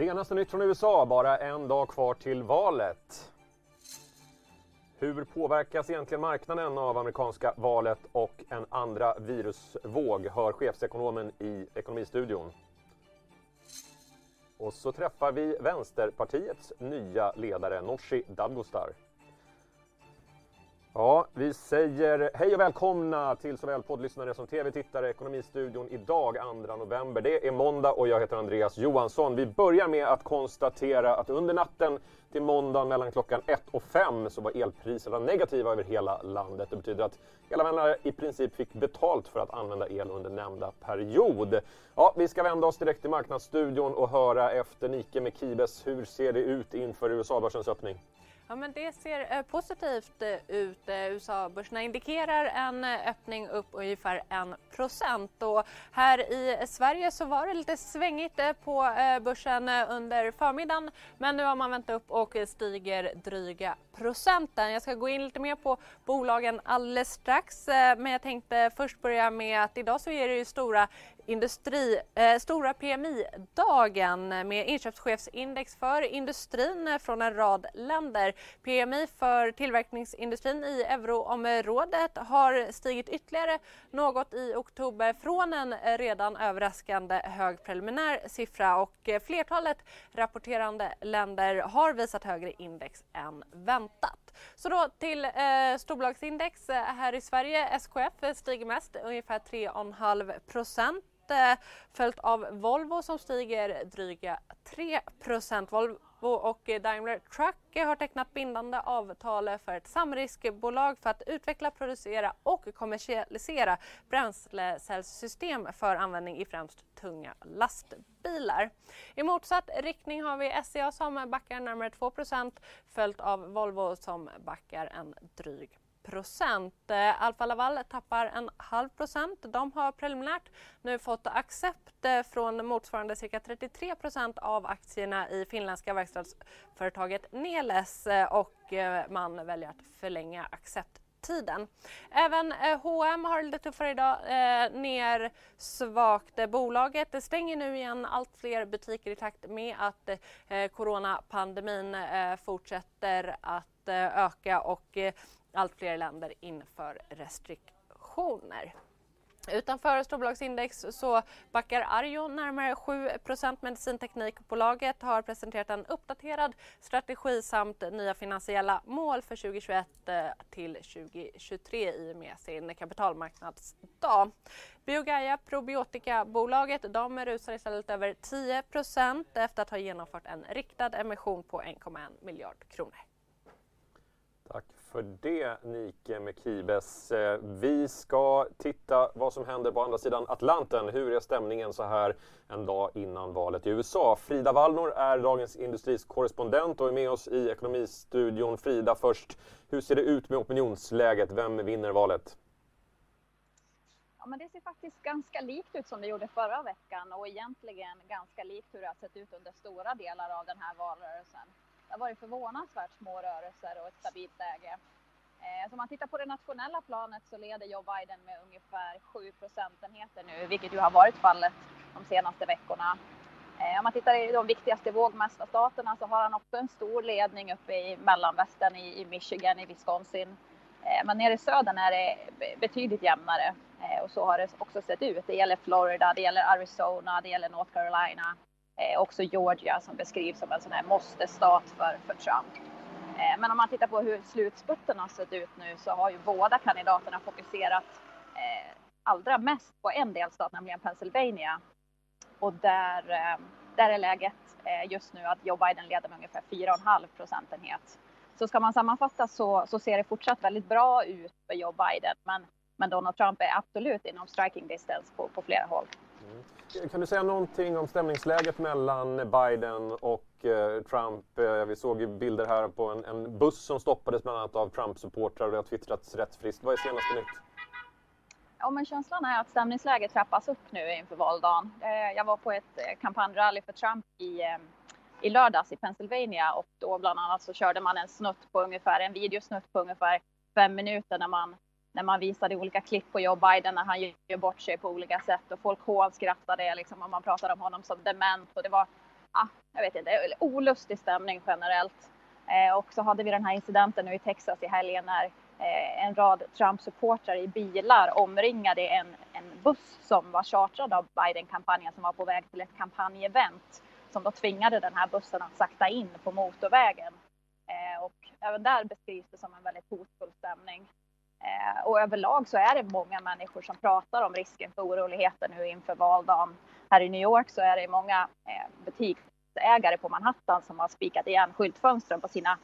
Senaste nytt från USA, bara en dag kvar till valet. Hur påverkas egentligen marknaden av amerikanska valet och en andra virusvåg, hör chefsekonomen i Ekonomistudion. Och så träffar vi Vänsterpartiets nya ledare Nooshi Dadgostar. Ja, vi säger hej och välkomna till såväl poddlyssnare som tv-tittare. Ekonomistudion idag, 2 november. Det är måndag och jag heter Andreas Johansson. Vi börjar med att konstatera att under natten till måndag mellan klockan 1 och 5 så var elpriserna negativa över hela landet. Det betyder att elanvändare i princip fick betalt för att använda el under nämnda period. Ja, vi ska vända oss direkt till Marknadsstudion och höra efter Nike med Kibes. Hur ser det ut inför USA-börsens öppning? Ja, men det ser eh, positivt eh, ut. Eh, USA-börserna indikerar en eh, öppning upp ungefär 1 procent. här i Sverige så var det lite svängigt på börsen under förmiddagen men nu har man vänt upp och stiger dryga procenten. Jag ska gå in lite mer på bolagen alldeles strax eh, men jag tänkte först börja med att idag så är det ju stora industri, eh, stora PMI-dagen med inköpschefsindex för industrin från en rad länder. PMI för tillverkningsindustrin i euroområdet har stigit ytterligare något i oktober från en redan överraskande hög preliminär siffra och eh, flertalet rapporterande länder har visat högre index än väntat. Så då till eh, storbolagsindex eh, här i Sverige. SKF eh, stiger mest, ungefär 3,5 procent följt av Volvo som stiger dryga 3 Volvo och Daimler Truck har tecknat bindande avtal för ett samriskbolag för att utveckla, producera och kommersialisera bränslecellssystem för användning i främst tunga lastbilar. I motsatt riktning har vi SCA som backar närmare 2% följt av Volvo som backar en dryg procent. Eh, Alfa Laval tappar en halv procent. De har preliminärt nu fått accept eh, från motsvarande cirka 33 procent av aktierna i finländska verkstadsföretaget Neles eh, och man väljer att förlänga accept tiden. Även H&M har lite tuffare idag, eh, ner svagt. Bolaget stänger nu igen allt fler butiker i takt med att eh, coronapandemin eh, fortsätter att eh, öka och allt fler länder inför restriktioner. Utanför storbolagsindex så backar Arjo närmare 7% Medicinteknikbolaget har presenterat en uppdaterad strategi samt nya finansiella mål för 2021 eh, till 2023 i och med sin kapitalmarknadsdag. Biogaia Probiotikabolaget de rusar istället över 10% efter att ha genomfört en riktad emission på 1,1 miljard kronor. Tack för det Nike Mekibes. Eh, vi ska titta vad som händer på andra sidan Atlanten. Hur är stämningen så här en dag innan valet i USA? Frida Wallnor är Dagens Industris korrespondent och är med oss i Ekonomistudion. Frida, först, hur ser det ut med opinionsläget? Vem vinner valet? Ja, men det ser faktiskt ganska likt ut som det gjorde förra veckan och egentligen ganska likt hur det har sett ut under stora delar av den här valrörelsen. Det har varit förvånansvärt små rörelser och ett stabilt läge. Eh, så om man tittar på det nationella planet så leder Joe Biden med ungefär 7 procentenheter nu, vilket ju har varit fallet de senaste veckorna. Eh, om man tittar i de viktigaste vågmästarstaterna så har han också en stor ledning uppe i mellanvästern, i Michigan, i Wisconsin. Eh, men nere i södern är det betydligt jämnare och så har det också sett ut. Det gäller Florida, det gäller Arizona, det gäller North Carolina Eh, också Georgia som beskrivs som en sån här måste-stat för, för Trump. Eh, men om man tittar på hur slutspurten har sett ut nu så har ju båda kandidaterna fokuserat eh, allra mest på en delstat, nämligen Pennsylvania. Och där, eh, där är läget eh, just nu att Joe Biden leder med ungefär 4,5 procentenhet. Så ska man sammanfatta så, så ser det fortsatt väldigt bra ut för Joe Biden. Men, men Donald Trump är absolut inom striking distance på, på flera håll. Mm. Kan du säga någonting om stämningsläget mellan Biden och eh, Trump? Eh, vi såg ju bilder här på en, en buss som stoppades bland annat av Trump-supportrar och det har twittrats rätt friskt. Vad är senaste nytt? Ja, men känslan är att stämningsläget trappas upp nu inför valdagen. Eh, jag var på ett eh, kampanjrally för Trump i, eh, i lördags i Pennsylvania och då bland annat så körde man en snutt på ungefär, en videosnutt på ungefär fem minuter när man när man visade olika klipp på Joe Biden när han gör bort sig på olika sätt och folk hånskrattade liksom och man pratade om honom som dement och det var ah, jag vet inte, olustig stämning generellt. Eh, och så hade vi den här incidenten nu i Texas i helgen när eh, en rad Trump-supportrar i bilar omringade en, en buss som var chartrad av Biden-kampanjen som var på väg till ett kampanjevent som då tvingade den här bussen att sakta in på motorvägen. Eh, och även där beskrivs det som en väldigt hotfull stämning. Eh, och överlag så är det många människor som pratar om risken för oroligheter nu inför valdagen. Här i New York så är det många eh, butiksägare på Manhattan som har spikat igen skyltfönstren på sina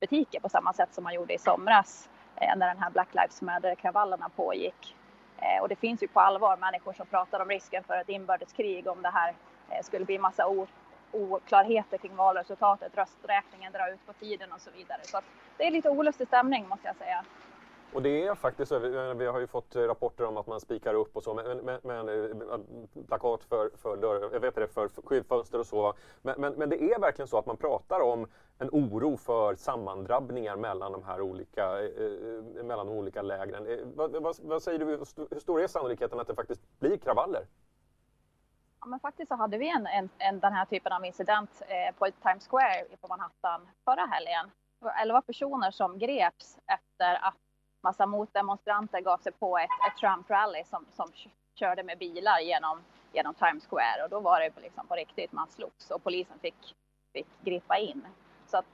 butiker på samma sätt som man gjorde i somras eh, när den här Black Lives Matter-kravallerna pågick. Eh, och det finns ju på allvar människor som pratar om risken för ett inbördeskrig om det här eh, skulle bli massa oklarheter kring valresultatet, rösträkningen drar ut på tiden och så vidare. Så det är lite olustig stämning måste jag säga. Och det är faktiskt så, vi har ju fått eh, rapporter om att man spikar upp och så, men, men, men eh, plakat för, för, dörr, jag vet det, för skyltfönster och så. Men, men, men, det är verkligen så att man pratar om en oro för sammandrabbningar mellan de här olika, eh, eh mellan de olika lägren. Eh, vad, vad, vad, säger du, hur stor är sannolikheten att det faktiskt blir kravaller? Ja, men faktiskt så hade vi en, en, en den här typen av incident eh, på Times Square på Manhattan förra helgen. Det var 11 personer som greps efter att massa motdemonstranter gav sig på ett, ett Trump-rally som, som körde med bilar genom, genom Times Square och då var det liksom på riktigt, man slogs och polisen fick, fick gripa in. Så att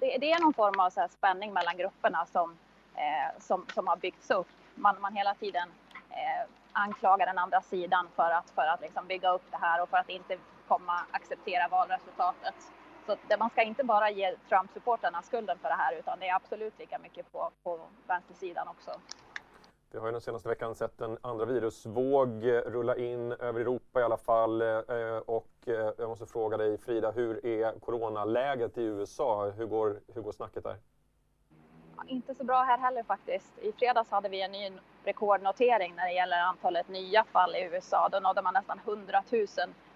det, det är någon form av så spänning mellan grupperna som, eh, som, som har byggts upp. Man, man hela tiden eh, anklagar den andra sidan för att, för att liksom bygga upp det här och för att inte komma acceptera valresultatet. Så det, man ska inte bara ge Trump-supporterna skulden för det här utan det är absolut lika mycket på, på vänstersidan också. Vi har ju den senaste veckan sett en andra virusvåg rulla in över Europa i alla fall. Eh, och eh, jag måste fråga dig Frida, hur är coronaläget i USA? Hur går, hur går snacket där? Inte så bra här heller faktiskt. I fredags hade vi en ny rekordnotering när det gäller antalet nya fall i USA. Då nådde man nästan 100 000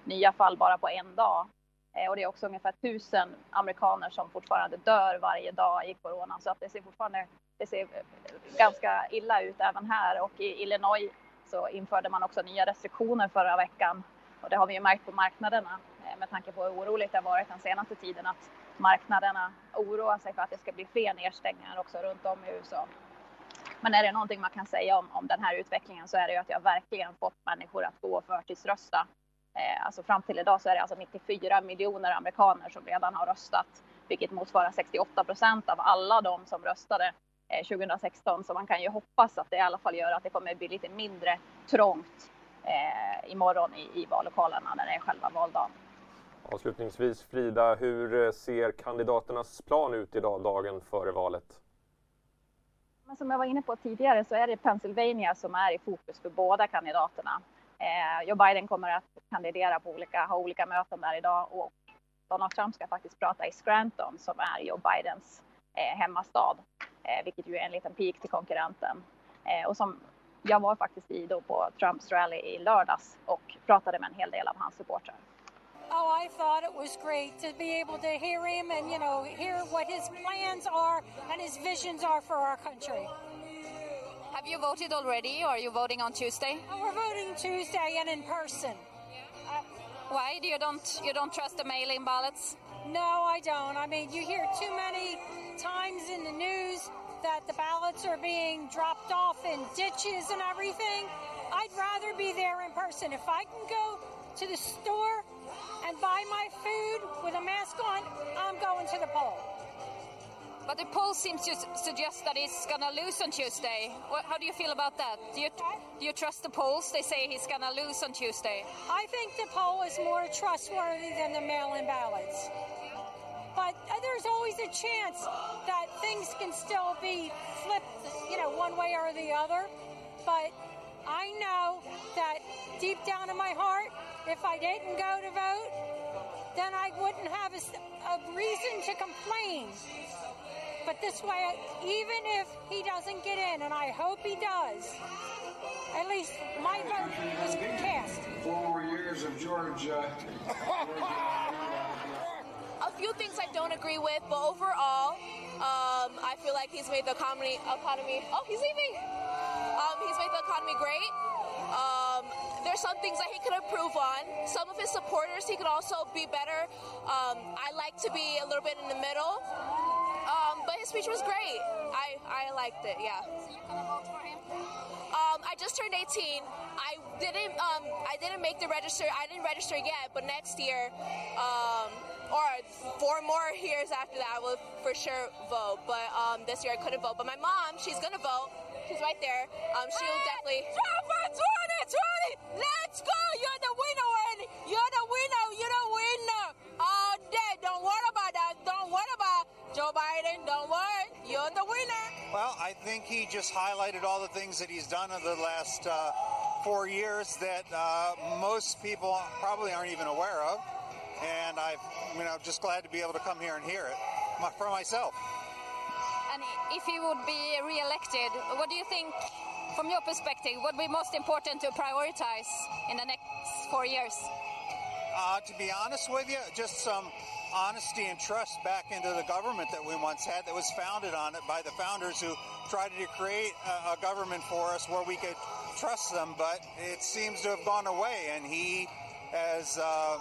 nya fall bara på en dag. Eh, och det är också ungefär tusen amerikaner som fortfarande dör varje dag i corona. Så att det ser fortfarande det ser eh, ganska illa ut även här. Och i Illinois så införde man också nya restriktioner förra veckan. Och det har vi ju märkt på marknaderna eh, med tanke på hur oroligt det har varit den senaste tiden att marknaderna oroar sig för att det ska bli fler nedstängningar också runt om i USA. Men är det någonting man kan säga om, om den här utvecklingen så är det ju att jag verkligen fått människor att gå och förtidsrösta alltså fram till idag så är det alltså 94 miljoner amerikaner som redan har röstat, vilket motsvarar 68 procent av alla de som röstade 2016. Eh, så man kan ju hoppas att det i alla fall gör att det kommer bli lite mindre trångt eh, imorgon i, i vallokalerna när det är själva valdagen. Avslutningsvis Frida, hur ser kandidaternas plan ut idag, dagen före valet? Men som jag var inne på tidigare så är det Pennsylvania som är i fokus för båda kandidaterna. Eh, Joe Biden kommer att kandidera på olika, ha olika möten där idag och Donald Trump ska faktiskt prata i Scranton som är Joe Bidens eh, hemmastad, eh, vilket ju är en liten pik till konkurrenten. Eh, och som jag var faktiskt i då på Trumps rally i lördags och pratade med en hel del av hans supportrar. Oh, I thought it was great to be able to hear him and, you know, hear what his plans are and his visions are for our country. Have you voted already, or are you voting on Tuesday? Oh, we're voting Tuesday and in person. Uh, Why do you don't you don't trust the mail-in ballots? No, I don't. I mean, you hear too many times in the news that the ballots are being dropped off in ditches and everything. I'd rather be there in person. If I can go to the store and buy my food with a mask on, I'm going to the poll. But the poll seems to suggest that he's going to lose on Tuesday. What, how do you feel about that? Do you, do you trust the polls? They say he's going to lose on Tuesday. I think the poll is more trustworthy than the mail-in ballots. But uh, there's always a chance that things can still be flipped, you know, one way or the other. But I know that deep down in my heart, if I didn't go to vote, then I wouldn't have a, a reason to complain but this way, even if he doesn't get in, and I hope he does, at least my vote was cast. Four more years of George. Uh, a few things I don't agree with, but overall, um, I feel like he's made the economy, economy. Oh, he's leaving. Um, he's made the economy great. Um, there's some things that he could improve on. Some of his supporters, he could also be better. Um, I like to be a little bit in the middle. His speech was great. I, I liked it, yeah. Um, I just turned 18. I didn't. Um, I didn't make the register. I didn't register yet, but next year, um, or four more years after that, I will for sure vote. But um, this year I couldn't vote. But my mom, she's gonna vote. She's right there. Um, she'll definitely. Trump for 2020! Let's go! You're the winner! You're the winner! You're the winner! All day. Don't worry about that. Don't worry about Joe Biden. Don't worry. You're the winner. Well, I think he just highlighted all the things that he's done over the last uh, four years that uh, most people probably aren't even aware of. And I'm, you know, just glad to be able to come here and hear it for myself. And if he would be re-elected, what do you think, from your perspective, would be most important to prioritize in the next four years? Uh, to be honest with you, just some honesty and trust back into the government that we once had that was founded on it by the founders who tried to create a, a government for us where we could trust them, but it seems to have gone away. And he, as um,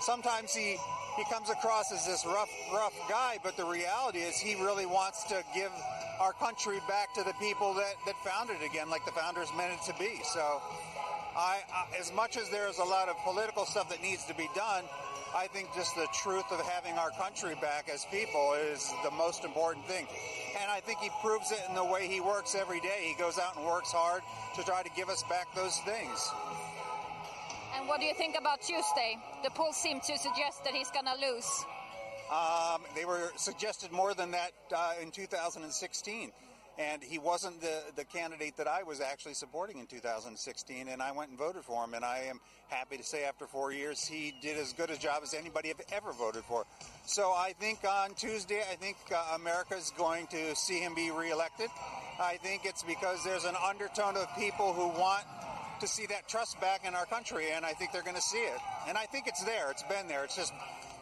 sometimes he he comes across as this rough, rough guy, but the reality is he really wants to give our country back to the people that, that founded it again, like the founders meant it to be. So, I, I, as much as there's a lot of political stuff that needs to be done, I think just the truth of having our country back as people is the most important thing. And I think he proves it in the way he works every day. He goes out and works hard to try to give us back those things. And what do you think about Tuesday? The polls seem to suggest that he's gonna lose. Um, they were suggested more than that uh, in 2016. And he wasn't the, the candidate that I was actually supporting in 2016, and I went and voted for him. And I am happy to say, after four years, he did as good a job as anybody I've ever voted for. So I think on Tuesday, I think uh, America is going to see him be reelected. I think it's because there's an undertone of people who want to see that trust back in our country, and I think they're going to see it. And I think it's there. It's been there. It's just,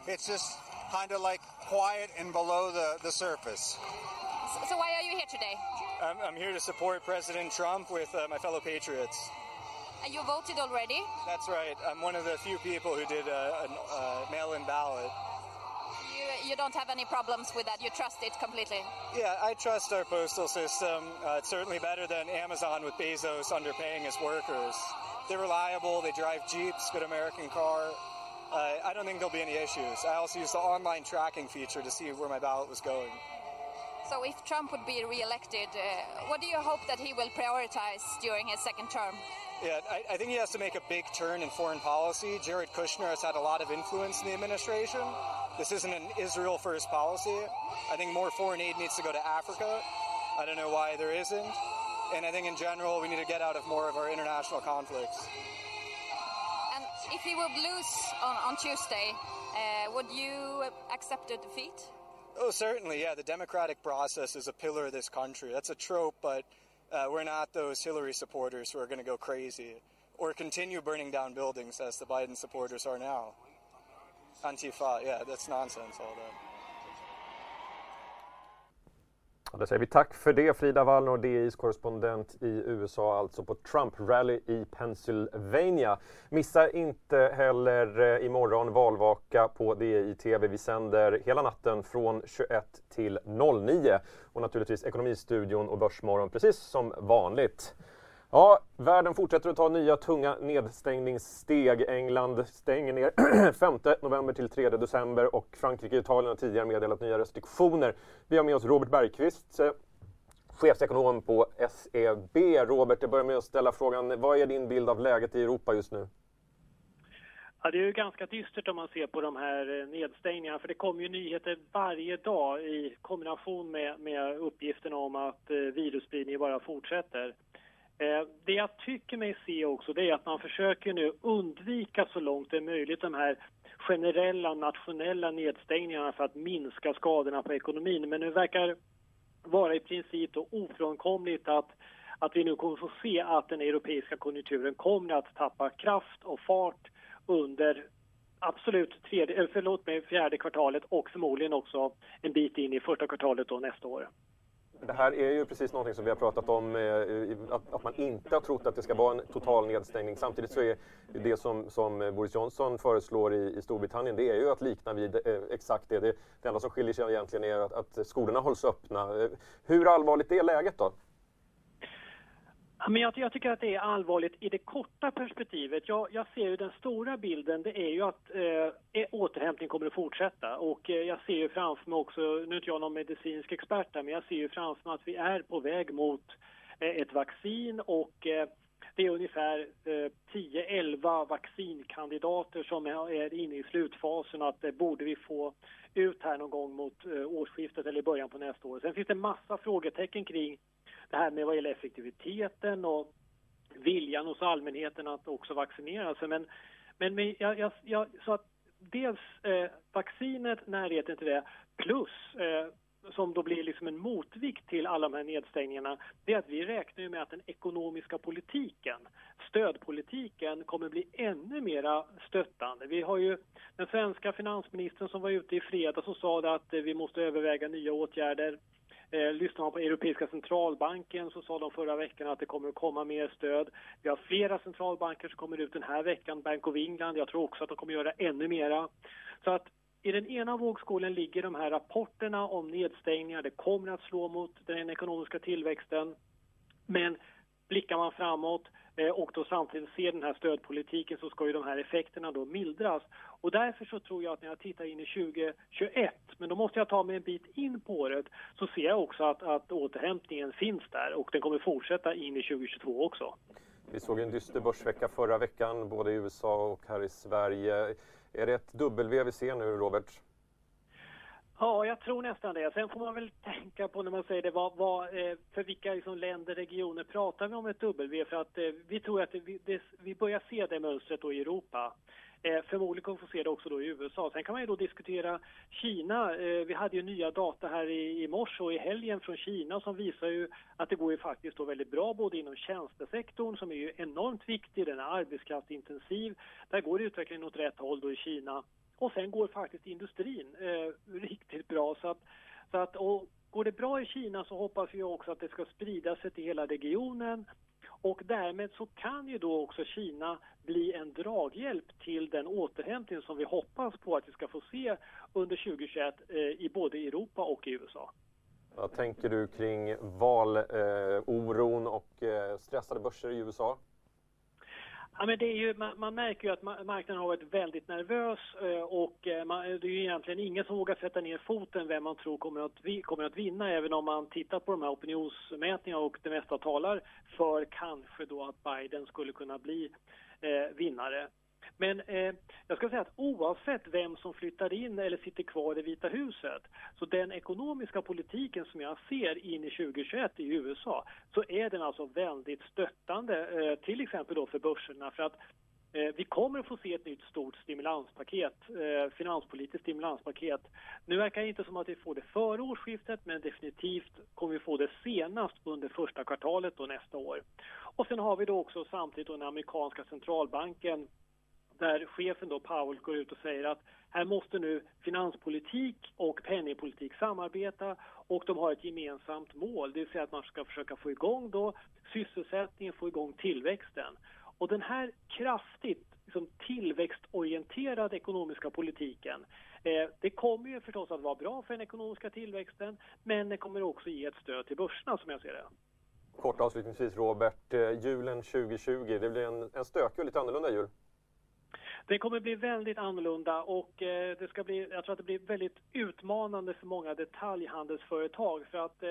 it's just kind of like quiet and below the, the surface. So, why are you here today? I'm, I'm here to support President Trump with uh, my fellow patriots. And you voted already? That's right. I'm one of the few people who did a, a, a mail-in ballot. You, you don't have any problems with that. You trust it completely. Yeah, I trust our postal system. Uh, it's certainly better than Amazon with Bezos underpaying his workers. They're reliable. They drive Jeeps, good American car. Uh, I don't think there'll be any issues. I also use the online tracking feature to see where my ballot was going. So if Trump would be re-elected, uh, what do you hope that he will prioritize during his second term? Yeah, I, I think he has to make a big turn in foreign policy. Jared Kushner has had a lot of influence in the administration. This isn't an Israel first policy. I think more foreign aid needs to go to Africa. I don't know why there isn't. And I think in general, we need to get out of more of our international conflicts. And if he would lose on, on Tuesday, uh, would you accept a defeat? Oh, certainly, yeah. The democratic process is a pillar of this country. That's a trope, but uh, we're not those Hillary supporters who are going to go crazy or continue burning down buildings as the Biden supporters are now. Antifa, yeah, that's nonsense, all that. Och då säger vi tack för det Frida Wallner, DIs korrespondent i USA, alltså på Trump-rally i Pennsylvania. Missa inte heller eh, imorgon valvaka på DI TV. Vi sänder hela natten från 21 till 09 och naturligtvis Ekonomistudion och Börsmorgon precis som vanligt. Ja, världen fortsätter att ta nya tunga nedstängningssteg. England stänger ner 5 november till 3 december och Frankrike och Italien har tidigare meddelat nya restriktioner. Vi har med oss Robert Bergqvist, eh, chefsekonom på SEB. Robert, jag börjar med att ställa frågan, vad är din bild av läget i Europa just nu? Ja, det är ju ganska dystert om man ser på de här eh, nedstängningarna för det kommer ju nyheter varje dag i kombination med, med uppgifterna om att eh, virusspridningen bara fortsätter. Eh, det jag tycker mig se också det är att man försöker nu undvika så långt det är möjligt de här generella nationella nedstängningarna för att minska skadorna på ekonomin. Men nu verkar vara i princip då ofrånkomligt att, att vi nu kommer få se att den europeiska konjunkturen kommer att tappa kraft och fart under absolut tredje, förlåt mig, fjärde kvartalet och förmodligen också en bit in i första kvartalet då nästa år. Det här är ju precis någonting som vi har pratat om, eh, att, att, man inte har trott att det ska vara en total nedstängning. Samtidigt så är det som, som Boris Johnson föreslår i, i Storbritannien, det är ju att likna vid eh, exakt det. det. Det enda som skiljer sig egentligen är att, att skolorna hålls öppna. Eh, hur allvarligt är läget då? Men jag, jag, tycker att det är allvarligt i det korta perspektivet. Jag, jag ser ju den stora bilden, det är ju att eh, e- återhämtning kommer att fortsätta. Och eh, jag ser ju framför mig också, nu är inte jag någon medicinsk expert där, men jag ser ju framför mig att vi är på väg mot eh, ett vaccin och eh, det är ungefär eh, 10-11 vaccinkandidater som är inne i slutfasen och att det borde vi få ut här någon gång mot eh, årsskiftet eller i början på nästa år. Sen finns det massa frågetecken kring det här med vad gäller effektiviteten och viljan hos allmänheten att också vaccinera sig. Men, men, men jag, jag, jag, så att dels eh, vaccinet, närheten till det, plus eh, som då blir liksom en motvikt till alla de här nedstängningarna, det är att vi räknar med att den ekonomiska politiken, stödpolitiken, kommer bli ännu mera stöttande. Vi har ju den svenska finansministern som var ute i fredags och sa att eh, vi måste överväga nya åtgärder. Eh, lyssnar man på Europeiska centralbanken så sa de förra veckan att det kommer att komma mer stöd. Vi har flera centralbanker som kommer ut den här veckan, Bank of England, jag tror också att de kommer göra ännu mera. Så att i den ena vågskålen ligger de här rapporterna om nedstängningar, det kommer att slå mot den ekonomiska tillväxten. Men blickar man framåt eh, och då samtidigt ser den här stödpolitiken så ska ju de här effekterna då mildras. Och därför så tror jag att när jag tittar in i 2021, men då måste jag ta mig en bit in på året, så ser jag också att, att återhämtningen finns där och den kommer fortsätta in i 2022 också. Vi såg en dyster börsvecka förra veckan, både i USA och här i Sverige. Är det ett W vi ser nu, Robert? Ja, jag tror nästan det. Sen får man väl tänka på när man säger det, vad, vad, eh, för vilka liksom länder, regioner pratar vi om ett W? För att eh, vi tror att det, det, vi börjar se det mönstret då i Europa. Eh, förmodligen kommer vi få se det också då i USA. Sen kan man ju då diskutera Kina. Eh, vi hade ju nya data här i, i morse och i helgen från Kina som visar ju att det går ju faktiskt då väldigt bra både inom tjänstesektorn som är ju enormt viktig, den är arbetskraftsintensiv. Där går utvecklingen åt rätt håll då i Kina. Och sen går faktiskt industrin eh, riktigt bra. Så att, så att, och går det bra i Kina så hoppas vi också att det ska sprida sig till hela regionen och därmed så kan ju då också Kina bli en draghjälp till den återhämtning som vi hoppas på att vi ska få se under 2021 eh, i både Europa och i USA. Vad tänker du kring valoron eh, och eh, stressade börser i USA? Ja, men det är ju, man, man, märker ju att marknaden har varit väldigt nervös eh, och eh, man, det är ju egentligen ingen som vågar sätta ner foten vem man tror kommer att, kommer att vinna även om man tittar på de här opinionsmätningarna och det mesta talar för kanske då att Biden skulle kunna bli eh, vinnare. Men eh, jag ska säga att oavsett vem som flyttar in eller sitter kvar i Vita huset, så den ekonomiska politiken som jag ser in i 2021 i USA, så är den alltså väldigt stöttande, eh, till exempel då för börserna. För att eh, vi kommer att få se ett nytt stort stimulanspaket, eh, finanspolitiskt stimulanspaket. Nu verkar det inte som att vi får det före årsskiftet, men definitivt kommer vi få det senast under första kvartalet då nästa år. Och sen har vi då också samtidigt då den amerikanska centralbanken där chefen då Powell går ut och säger att här måste nu finanspolitik och penningpolitik samarbeta och de har ett gemensamt mål, det vill säga att man ska försöka få igång då sysselsättningen, få igång tillväxten. Och den här kraftigt liksom, tillväxtorienterade ekonomiska politiken eh, det kommer ju förstås att vara bra för den ekonomiska tillväxten men det kommer också ge ett stöd till börserna som jag ser det. Kort avslutningsvis Robert, eh, julen 2020, det blir en, en stökig och lite annorlunda jul. Det kommer bli väldigt annorlunda och eh, det ska bli, jag tror att det blir väldigt utmanande för många detaljhandelsföretag för att eh,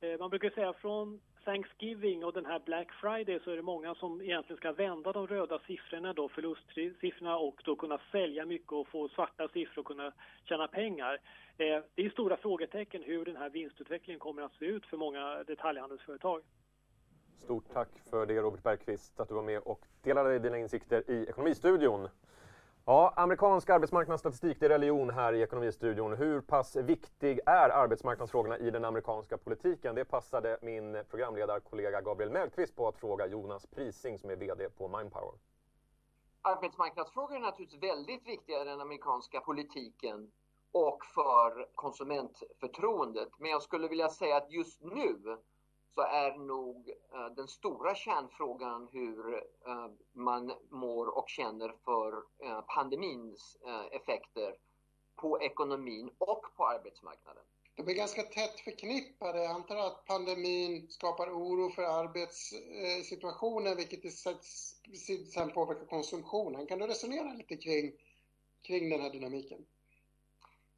eh man brukar säga från Thanksgiving och den här Black Friday så är det många som egentligen ska vända de röda siffrorna då, förlustsiffrorna och då kunna sälja mycket och få svarta siffror och kunna tjäna pengar. Eh, det är stora frågetecken hur den här vinstutvecklingen kommer att se ut för många detaljhandelsföretag. Stort tack för det Robert Bergqvist, att du var med och delade dina insikter i Ekonomistudion. Ja, amerikansk arbetsmarknadsstatistik, det är religion här i Ekonomistudion. Hur pass viktig är arbetsmarknadsfrågorna i den amerikanska politiken? Det passade min programledarkollega Gabriel Mellqvist på att fråga Jonas Prising som är VD på Mindpower. Arbetsmarknadsfrågor är naturligtvis väldigt viktiga i den amerikanska politiken. och för konsumentförtroendet. Men jag skulle vilja säga att just nu så är nog eh, den stora kärnfrågan hur eh, man mår och känner för eh, pandemins effekter på ekonomin och på arbetsmarknaden. De är ganska tätt förknippade. Jag antar att pandemin skapar oro för arbetssituationen vilket i sen påverkar konsumtionen. Kan du resonera lite kring, kring den här dynamiken?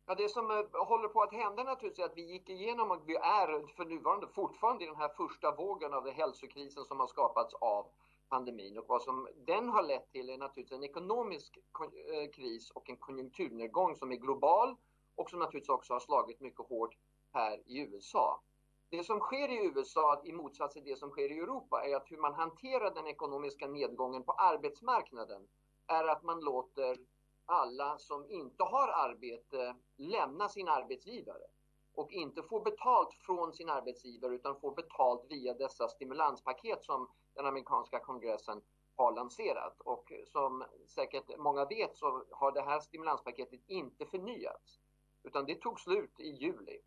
Ja, det som eh, håller på att hända naturligtvis är att vi gick igenom och vi är för nuvarande fortfarande i den här första vågen av den hälsokrisen som har skapats av pandemin och vad som den har lett till är naturligtvis en ekonomisk eh, kris och en konjunkturnedgång som är global och som naturligtvis också har slagit mycket hårt här i USA. Det som sker i USA, i motsats till det som sker i Europa, är att hur man hanterar den ekonomiska nedgången på arbetsmarknaden är att man låter alla som inte har arbete lämna sin arbetsgivare och inte får betalt från sin arbetsgivare utan får betalt via dessa stimulanspaket som den amerikanska kongressen har lanserat. Och som säkert många vet så har det här stimulanspaketet inte förnyats utan det tog slut i juli.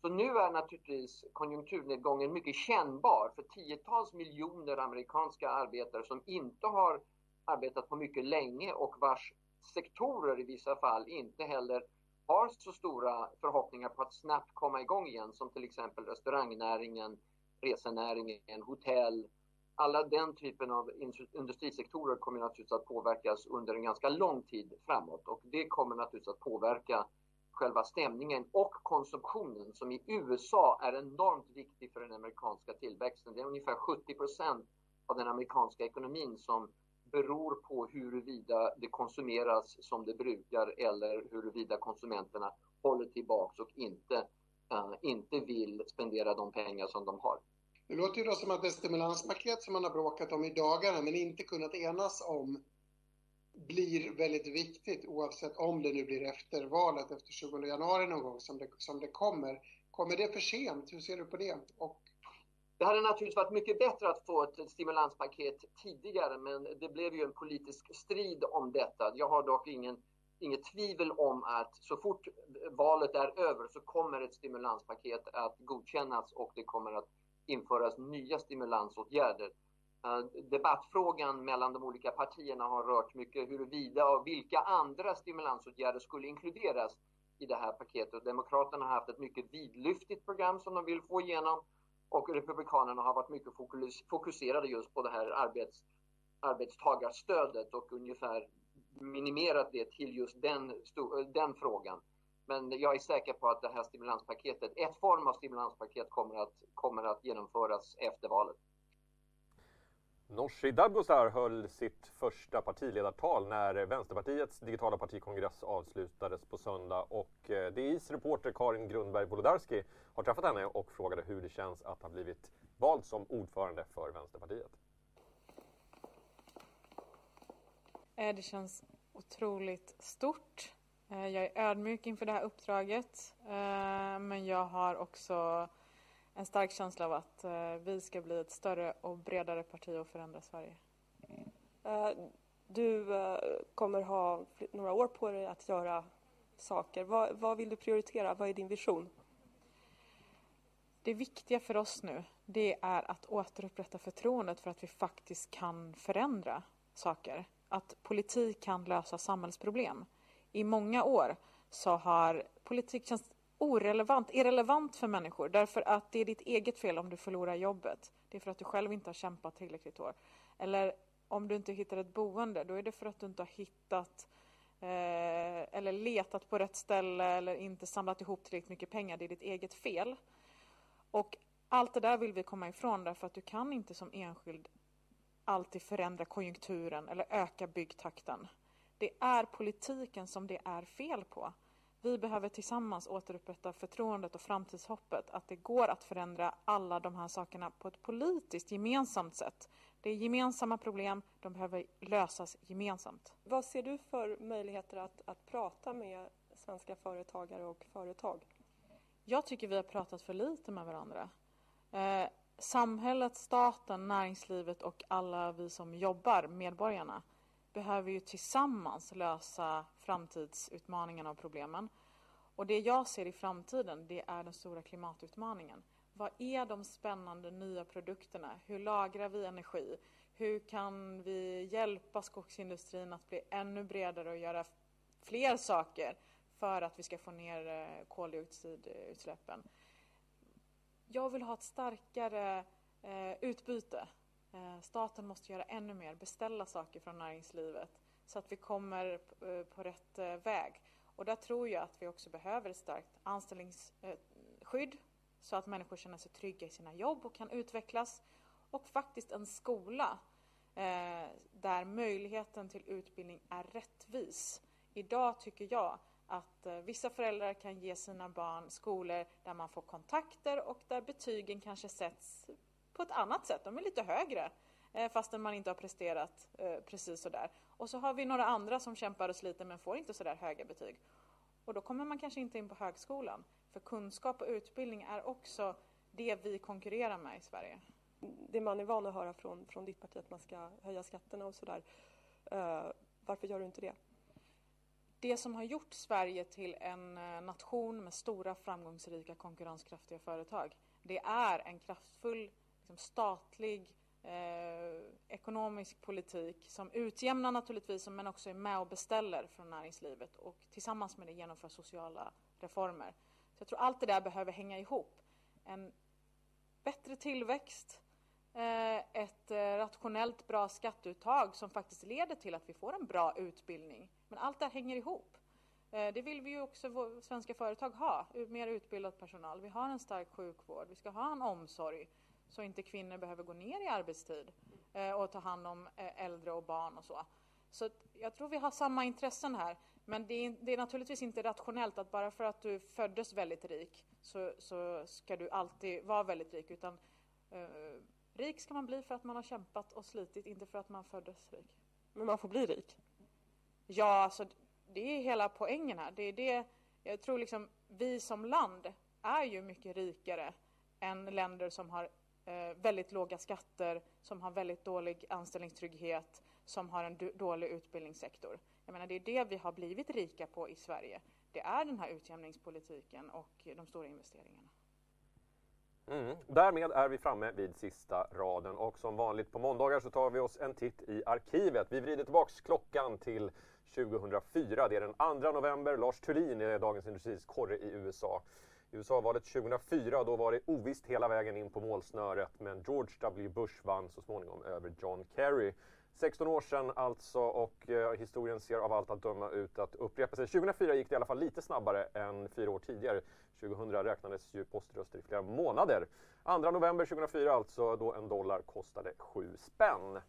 Så nu är naturligtvis konjunkturnedgången mycket kännbar för tiotals miljoner amerikanska arbetare som inte har arbetat på mycket länge och vars sektorer i vissa fall inte heller har så stora förhoppningar på att snabbt komma igång igen som till exempel restaurangnäringen, resenäringen, hotell. Alla den typen av industrisektorer kommer naturligtvis att påverkas under en ganska lång tid framåt och det kommer naturligtvis att påverka själva stämningen och konsumtionen som i USA är enormt viktig för den amerikanska tillväxten. Det är ungefär 70% av den amerikanska ekonomin som beror på huruvida det konsumeras som det brukar eller huruvida konsumenterna håller tillbaks och inte, uh, inte vill spendera de pengar som de har. Det låter ju då som att det stimulanspaket som man har bråkat om i dagarna men inte kunnat enas om blir väldigt viktigt oavsett om det nu blir efter valet efter 20 januari någon gång som det, som det kommer. Kommer det för sent? Hur ser du på det? Och... Det hade naturligtvis varit mycket bättre att få ett stimulanspaket tidigare men det blev ju en politisk strid om detta. Jag har dock ingen, inget tvivel om att så fort valet är över så kommer ett stimulanspaket att godkännas och det kommer att införas nya stimulansåtgärder. Eh, debattfrågan mellan de olika partierna har rört mycket huruvida och vilka andra stimulansåtgärder skulle inkluderas i det här paketet. Demokraterna har haft ett mycket vidlyftigt program som de vill få igenom och Republikanerna har varit mycket fokuserade just på det här arbets, arbetstagarstödet och ungefär minimerat det till just den, den frågan. Men jag är säker på att det här stimulanspaketet, ett form av stimulanspaket kommer att, kommer att genomföras efter valet. Nooshi Dadgostar höll sitt första partiledartal när Vänsterpartiets digitala partikongress avslutades på söndag och eh, DIs reporter Karin Grundberg Wolodarski har träffat henne och frågade hur det känns att ha blivit vald som ordförande för Vänsterpartiet. Eh, det känns otroligt stort. Eh, jag är ödmjuk inför det här uppdraget men jag har också en stark känsla av att eh, vi ska bli ett större och bredare parti och förändra Sverige. Eh, du eh, kommer ha några år på dig att göra saker. Vad, vad, vill du prioritera? Vad är din vision? Det viktiga för oss nu, det är att återupprätta förtroendet för att vi faktiskt kan förändra saker. Att politik kan lösa samhällsproblem. I många år så har politik känts orelevant, irrelevant för människor därför att det är ditt eget fel om du förlorar jobbet. Det är för att du själv inte har kämpat tillräckligt hårt. Eller om du inte hittar ett boende, då är det för att du inte har hittat eh, eller letat på rätt ställe eller inte samlat ihop tillräckligt mycket pengar. Det är ditt eget fel. Och allt det där vill vi komma ifrån därför att du kan inte som enskild alltid förändra konjunkturen eller öka byggtakten. Det är politiken som det är fel på. Vi behöver tillsammans återupprätta förtroendet och framtidshoppet att det går att förändra alla de här sakerna på ett politiskt gemensamt sätt. Det är gemensamma problem, de behöver lösas gemensamt. Vad ser du för möjligheter att, att prata med svenska företagare och företag? Jag tycker vi har pratat för lite med varandra. Eh, samhället, staten, näringslivet och alla vi som jobbar, medborgarna, behöver ju tillsammans lösa framtidsutmaningarna och problemen. Och det jag ser i framtiden, det är den stora klimatutmaningen. Vad är de spännande nya produkterna? Hur lagrar vi energi? Hur kan vi hjälpa skogsindustrin att bli ännu bredare och göra fler saker för att vi ska få ner eh, koldioxidutsläppen? Jag vill ha ett starkare eh, utbyte. Eh, staten måste göra ännu mer, beställa saker från näringslivet så att vi kommer eh, på rätt eh, väg. Och där tror jag att vi också behöver ett starkt anställningsskydd så att människor känner sig trygga i sina jobb och kan utvecklas. Och faktiskt en skola eh, där möjligheten till utbildning är rättvis. Idag tycker jag att eh, vissa föräldrar kan ge sina barn skolor där man får kontakter och där betygen kanske sätts på ett annat sätt. De är lite högre eh, fastän man inte har presterat eh, precis sådär. Och så har vi några andra som kämpar och sliter men får inte sådär höga betyg. Och då kommer man kanske inte in på högskolan. För kunskap och utbildning är också det vi konkurrerar med i Sverige. Det man är van att höra från, från ditt parti att man ska höja skatterna och sådär. Uh, varför gör du inte det? Det som har gjort Sverige till en eh, nation med stora framgångsrika konkurrenskraftiga företag det är en kraftfull liksom, statlig eh, ekonomisk politik som utjämnar naturligtvis men också är med och beställer från näringslivet och tillsammans med det genomför sociala reformer. Så jag tror allt det där behöver hänga ihop. En bättre tillväxt, eh, ett eh, rationellt bra skatteuttag som faktiskt leder till att vi får en bra utbildning. Men allt det här hänger ihop. Eh, det vill vi ju också svenska företag ha, mer utbildad personal. Vi har en stark sjukvård, vi ska ha en omsorg så inte kvinnor behöver gå ner i arbetstid och ta hand om äldre och barn och så. Så jag tror vi har samma intressen här. Men det är, det är, naturligtvis inte rationellt att bara för att du föddes väldigt rik så, så ska du alltid vara väldigt rik. Utan eh, rik ska man bli för att man har kämpat och slitit, inte för att man föddes rik. Men man får bli rik? Ja, alltså det är hela poängen här. Det är det, jag tror liksom vi som land är ju mycket rikare än länder som har eh, Eh, väldigt låga skatter, som har väldigt dålig anställningstrygghet, som har en dålig utbildningssektor. Jag menar, det är det vi har blivit rika på i Sverige. Det är den här utjämningspolitiken och de stora investeringarna. Mm. Därmed är vi framme vid sista raden och som vanligt på måndagar så tar vi oss en titt i arkivet. Vi vrider tillbaks klockan till 2004. Det är den 2 november. Lars Turin är Dagens Industris korre i USA. USA-valet 2004 då var det ovisst hela vägen in på målsnöret men George W Bush vann så småningom över John Kerry. 16 år sedan alltså och eh, historien ser av allt att döma ut att upprepa sig. 2004 gick det i alla fall lite snabbare än fyra år tidigare. 2000 räknades ju poströster i flera månader. 2 november 2004 alltså, då en dollar kostade 7 spänn.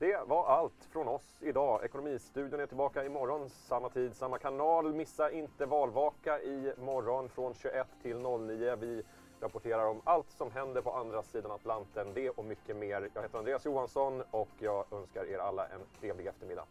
Det var allt från oss idag. Ekonomistudion är tillbaka imorgon, samma tid, samma kanal. Missa inte valvaka imorgon från 21 till 09. Vi rapporterar om allt som händer på andra sidan Atlanten. Det och mycket mer. Jag heter Andreas Johansson och jag önskar er alla en trevlig eftermiddag.